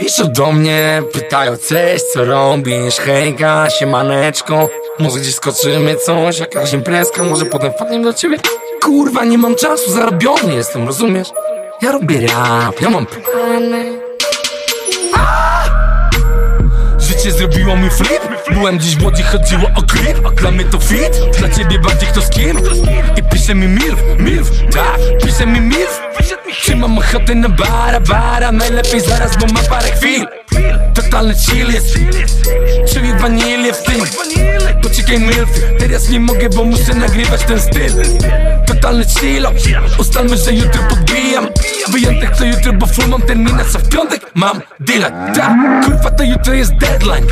Piszą do mnie, pytają cześć, co robisz, hejka, siemaneczko. Może gdzieś skoczymy coś, jakaś imprezka, może potem wpadniemy do ciebie. Kurwa, nie mam czasu, zarobiony jestem, rozumiesz? Ja robię rap, ja mam plany Życie zrobiło mi flip Byłem dziś w Łodzi, chodziło o klip Dla mnie to fit, dla ciebie bardziej kto z kim? I pisze mi milf, milf, tak Pisze mi milf Czy mam ochotę na bara, bara. Najlepiej zaraz, bo ma parę chwil. Totalny chill jest. Czyli wanilię w tym. Poczekaj milf. Teraz nie mogę, bo muszę nagrywać ten styl. Totalny chill. Ustalmy, że jutro podbijam Wyjątek to jutro, bo full mam terminarz A w piątek mam deala Ta, kurwa to jutro jest deadline.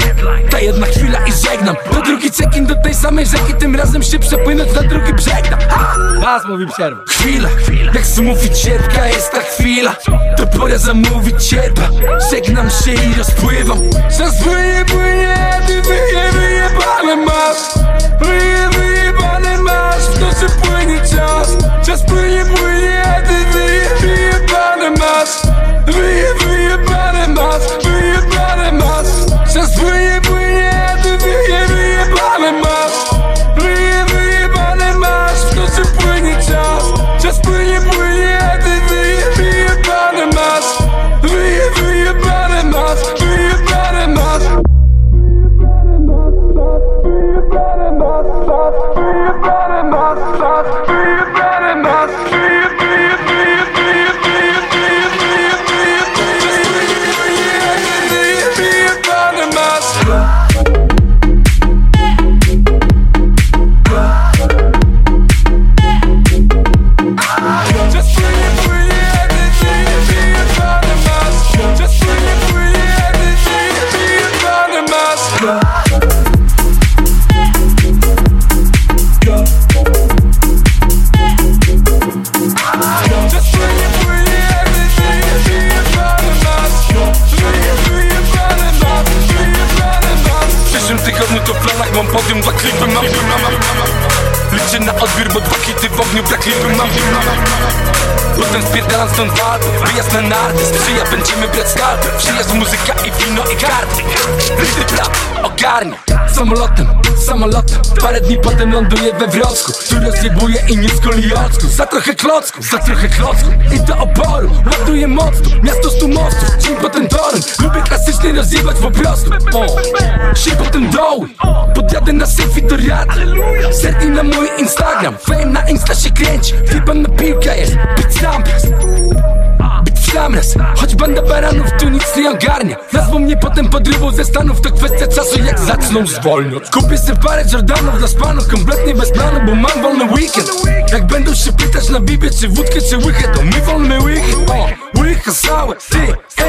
Ta jedna chwila i żegnam. Do drugi check-in do tej samej rzeki Tym razem się przepłynąć na drugi brzeg. Ha! Raz mówi przerwa. Chwila, jak smówić cierpka jest ta chwila. To pora zamówić cierpa Żegnam się i rozpływam. Czas płynie, płynie, ty wyje, wyjebane masz. Wyje, wyjebane masz. W nocy płynie mam podium, dwa klipy mam. Liczę na odbiór, bo dwa hity w ogniu, brak klipy mam. Potem spierdalam stąd walp Wyjazd na narty, sprzyja, będziemy brać skarby Przyjazd, muzyka i wino i karty Ryty plap, ogarnia. Samolotem, samolotem. Parę dni potem ląduję we Wrocku Tu rozjebuję i nie z koliocku Za trochę klocków, za trochę klocków I do oporu, ładuję mocno Miasto stu mostów, dzień potem torem Lubię klasycznie rozjebać po prostu. O. Się potem doły Podjadę na selfie do rady Serwij na mój Instagram. Fame na Insta się kręci. Chyba na piłkę jest. Być sam Być w sam raz banda baranów tu nic nie ogarnia. Nazwą mnie potem podrywą ze Stanów. To kwestia czasu jak zaczną zwolnić. Kupię sobie parę Jordanów dla spanów Kompletnie bez planu, bo mam wolny weekend. Jak będą się pytać na Biblię Czy wódkę, czy łychę To my wolny łychy. O, łycha całe Ty,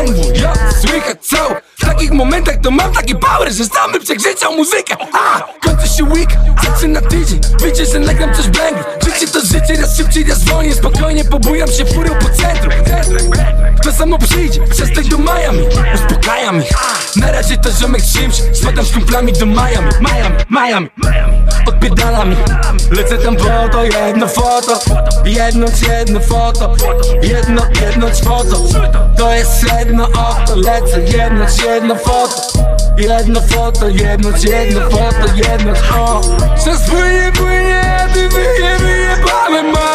NW, ja, słychać całe. W takich momentach to mam taki power Że sam bym muzykę. A, kończy się week Zaczyna tydzień? Wyjdzie, że nagram coś bangry Życie to życie, raz szybciej, raz wolniej. Spokojnie pobujam się furą po centrum. Kto samo przyjdzie, przestań do Miami Uspokajam ich. Na razie to ziomek czymś Spadam z kumplami do Miami. Miami, Miami Odpierdalam ich Lecę tam po to jedno foto Jedno jedno foto Jedno, jedno foto. To jest jedno oko Lecę jedno jedno foto. Jedno foto, jedno jedno foto Jedno o. Czas płynie, płynie, ty wyje, wyjebane masz